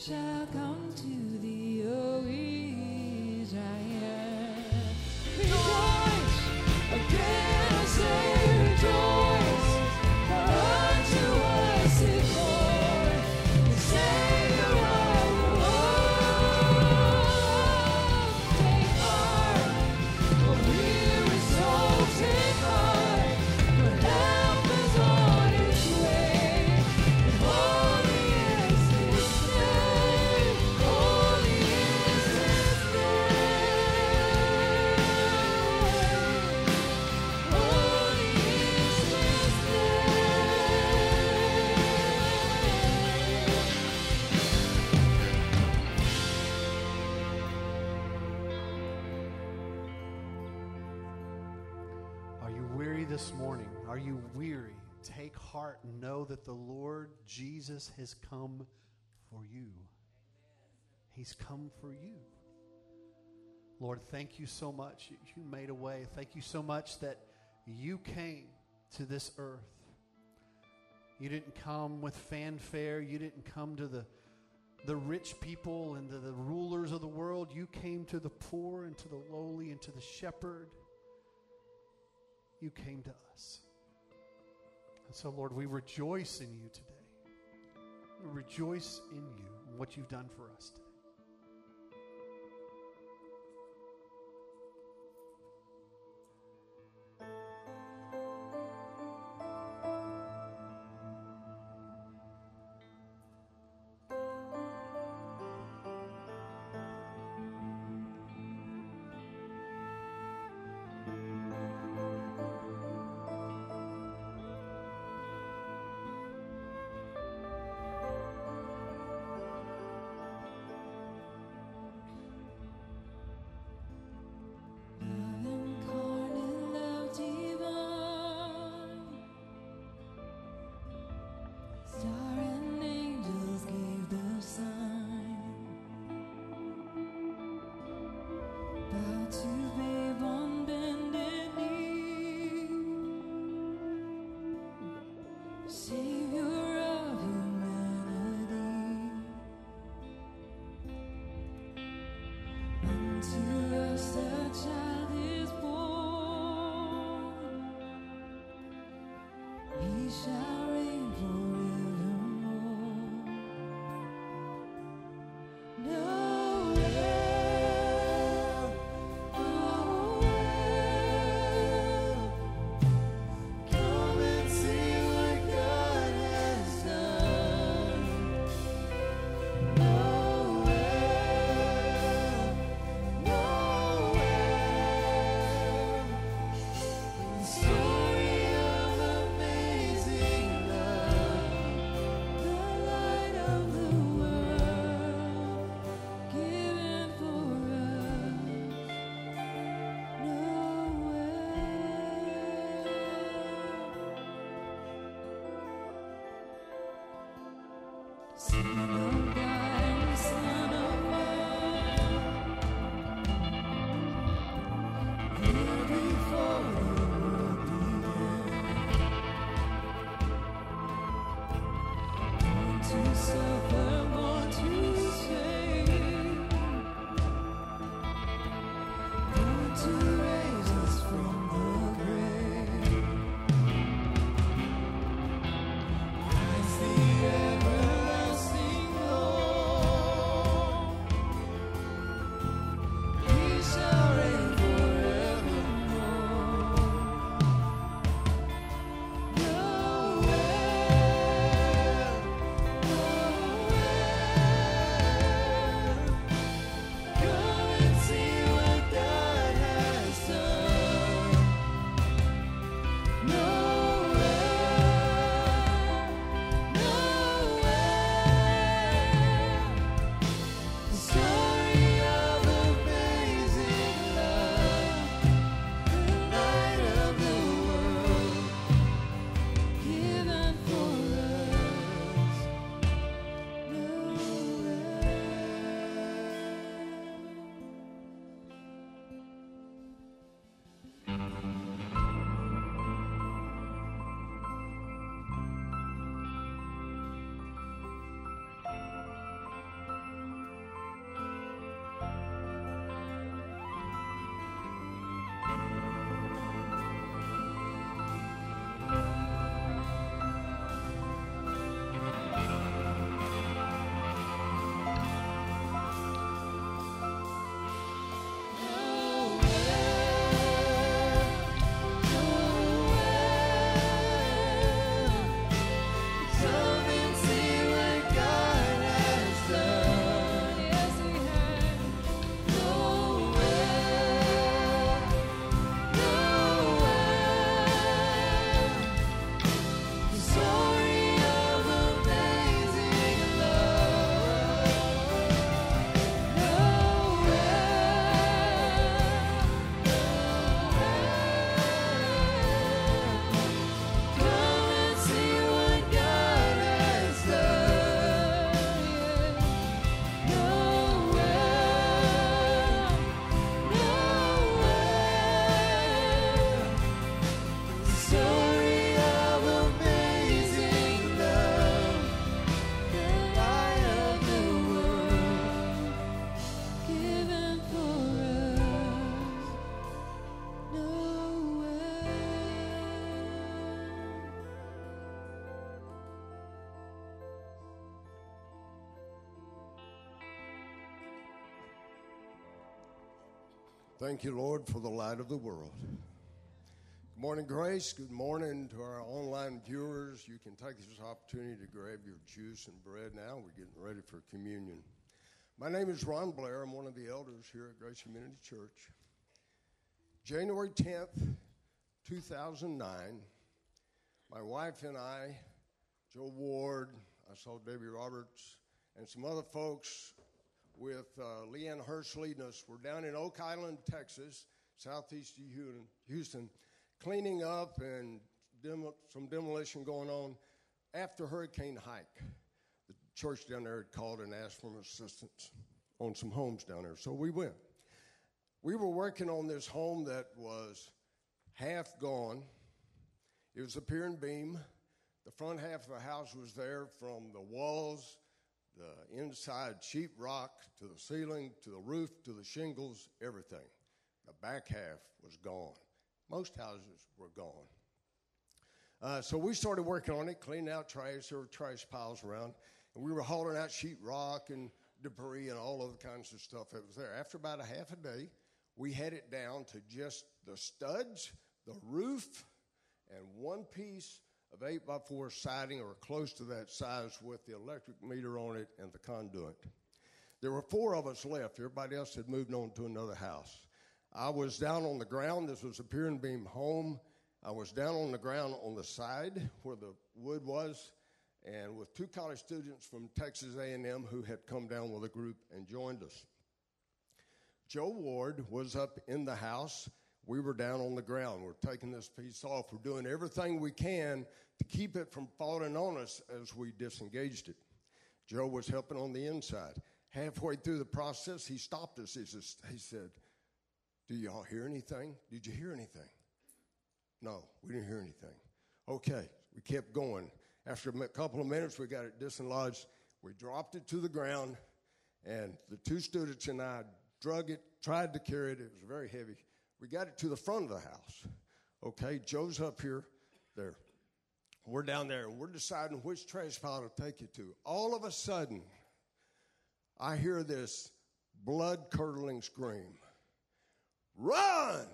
shall come to heart and know that the Lord Jesus has come for you. He's come for you. Lord, thank you so much. You made a way. Thank you so much that you came to this earth. You didn't come with fanfare. You didn't come to the, the rich people and to the rulers of the world. You came to the poor and to the lowly and to the shepherd. You came to us. And so, Lord, we rejoice in you today. We rejoice in you and what you've done for us today. to suffer. Thank you, Lord, for the light of the world. Good morning, Grace. Good morning to our online viewers. You can take this opportunity to grab your juice and bread now. We're getting ready for communion. My name is Ron Blair. I'm one of the elders here at Grace Community Church. January 10th, 2009, my wife and I, Joe Ward, I saw Debbie Roberts, and some other folks with uh, Leanne Hurst leading us. We're down in Oak Island, Texas, southeast of Houston, cleaning up and demo- some demolition going on after Hurricane Ike. The church down there had called and asked for assistance on some homes down there, so we went. We were working on this home that was half gone. It was a pier and beam. The front half of the house was there from the walls the inside sheetrock to the ceiling to the roof to the shingles, everything. The back half was gone. Most houses were gone. Uh, so we started working on it, cleaning out trash. There were trash piles around, and we were hauling out sheetrock and debris and all other kinds of stuff that was there. After about a half a day, we had it down to just the studs, the roof, and one piece of 8 by 4 siding or close to that size with the electric meter on it and the conduit. There were four of us left. Everybody else had moved on to another house. I was down on the ground. This was a pier and beam home. I was down on the ground on the side where the wood was, and with two college students from Texas A&M who had come down with a group and joined us. Joe Ward was up in the house we were down on the ground. We're taking this piece off. We're doing everything we can to keep it from falling on us as we disengaged it. Joe was helping on the inside. Halfway through the process, he stopped us. He, just, he said, Do y'all hear anything? Did you hear anything? No, we didn't hear anything. Okay, we kept going. After a couple of minutes, we got it dislodged. We dropped it to the ground, and the two students and I drug it, tried to carry it. It was very heavy. We got it to the front of the house. Okay, Joe's up here, there. We're down there, and we're deciding which trash pile to take you to. All of a sudden, I hear this blood curdling scream Run!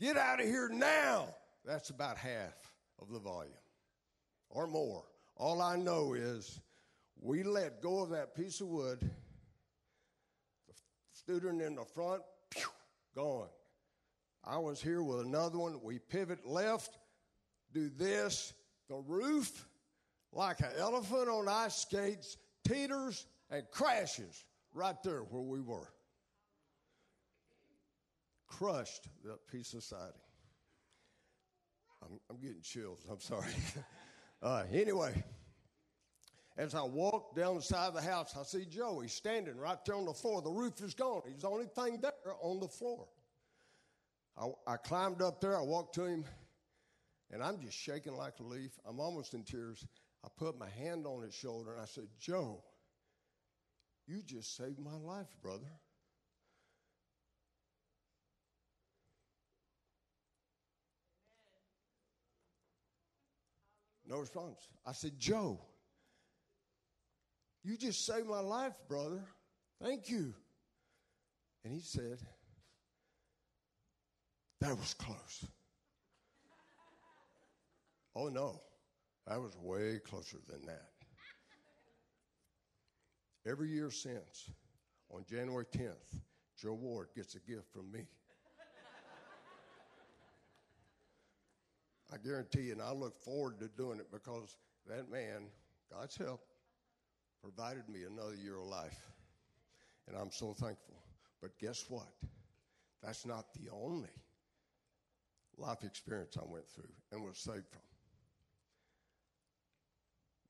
Get out of here now! That's about half of the volume or more. All I know is we let go of that piece of wood. The student in the front, pew, gone. I was here with another one. We pivot left, do this. The roof, like an elephant on ice skates, teeters and crashes right there where we were. Crushed that piece of. I'm, I'm getting chills. I'm sorry. uh, anyway, as I walk down the side of the house, I see Joe. He's standing right there on the floor. The roof is gone. He's the only thing there on the floor. I, I climbed up there, I walked to him, and I'm just shaking like a leaf. I'm almost in tears. I put my hand on his shoulder and I said, Joe, you just saved my life, brother. No response. I said, Joe, you just saved my life, brother. Thank you. And he said, that was close. Oh, no, that was way closer than that. Every year since, on January 10th, Joe Ward gets a gift from me. I guarantee you, and I look forward to doing it because that man, God's help, provided me another year of life. And I'm so thankful. But guess what? That's not the only life experience I went through and was saved from.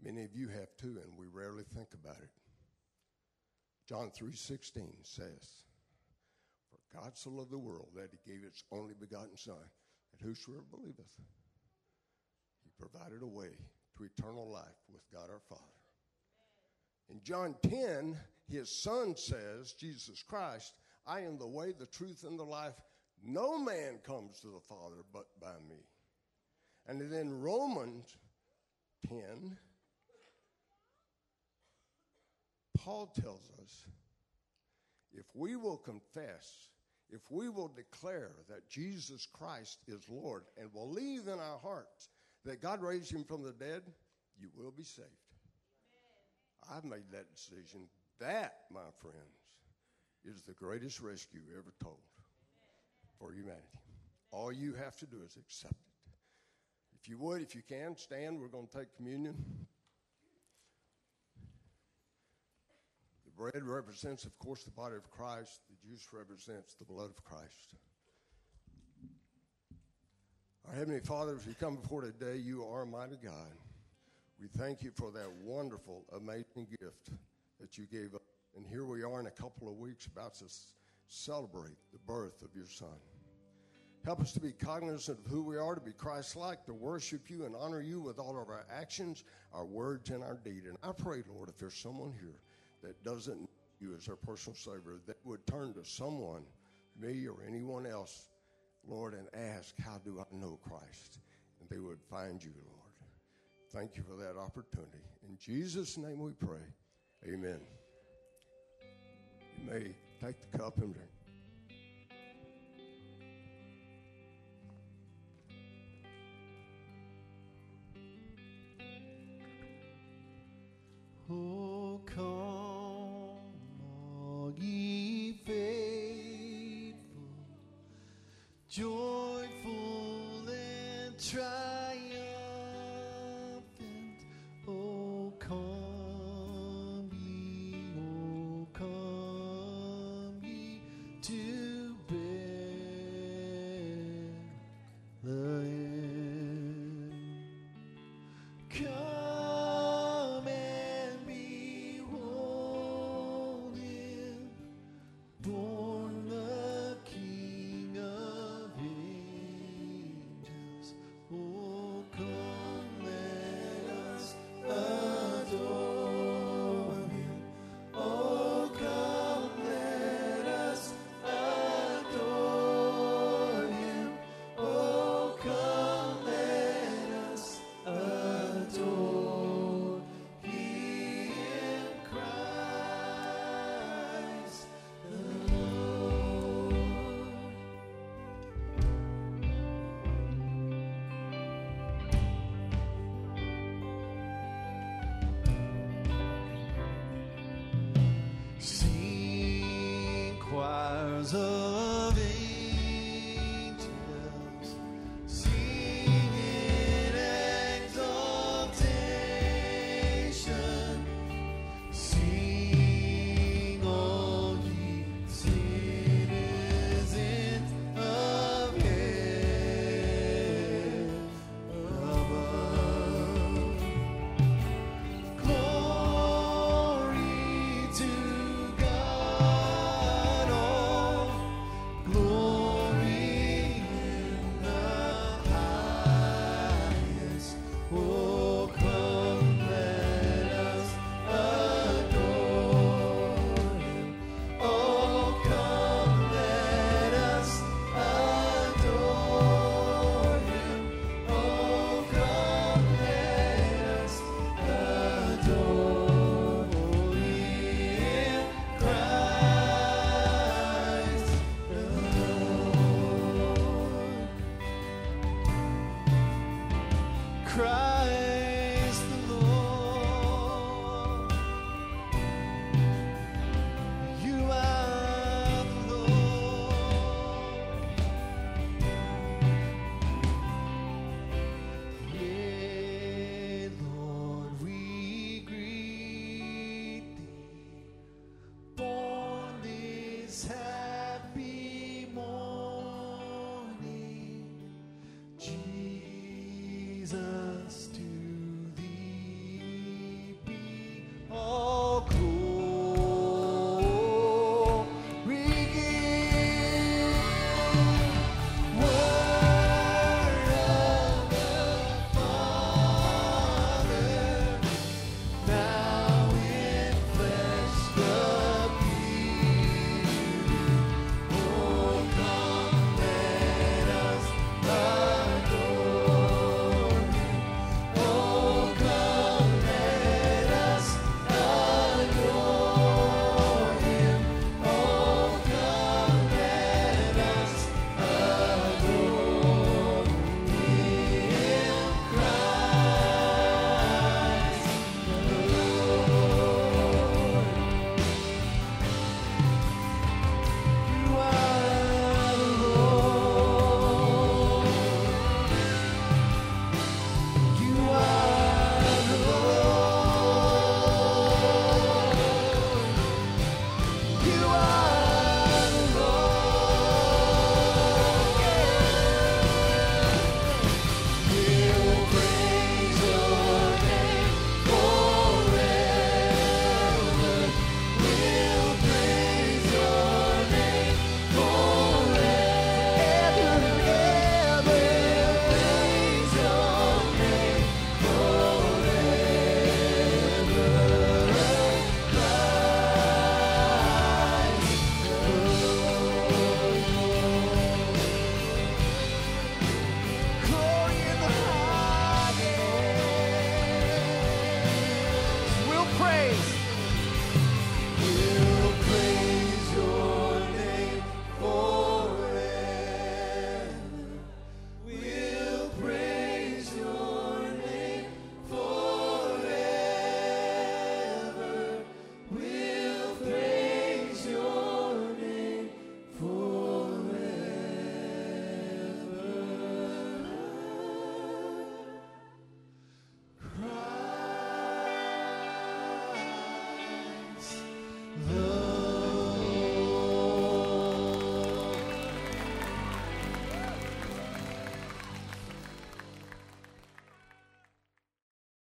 Many of you have too, and we rarely think about it. John 3:16 says, For God so loved the world that he gave his only begotten Son, that whosoever believeth, he provided a way to eternal life with God our Father. In John 10, his son says, Jesus Christ, I am the way, the truth, and the life. No man comes to the Father but by me. And then Romans 10, Paul tells us if we will confess, if we will declare that Jesus Christ is Lord and believe in our hearts that God raised him from the dead, you will be saved. I've made that decision. That, my friends, is the greatest rescue ever told for humanity. All you have to do is accept it. If you would, if you can, stand. We're going to take communion. The bread represents, of course, the body of Christ. The juice represents the blood of Christ. Our Heavenly Father, as we come before today, you are a mighty God. We thank you for that wonderful, amazing gift that you gave us. And here we are in a couple of weeks about to celebrate the birth of your Son. Help us to be cognizant of who we are, to be Christ like, to worship you and honor you with all of our actions, our words, and our deed. And I pray, Lord, if there's someone here that doesn't know you as their personal Savior, that would turn to someone, me or anyone else, Lord, and ask, How do I know Christ? And they would find you, Lord. Thank you for that opportunity. In Jesus' name we pray. Amen. You may take the cup and drink.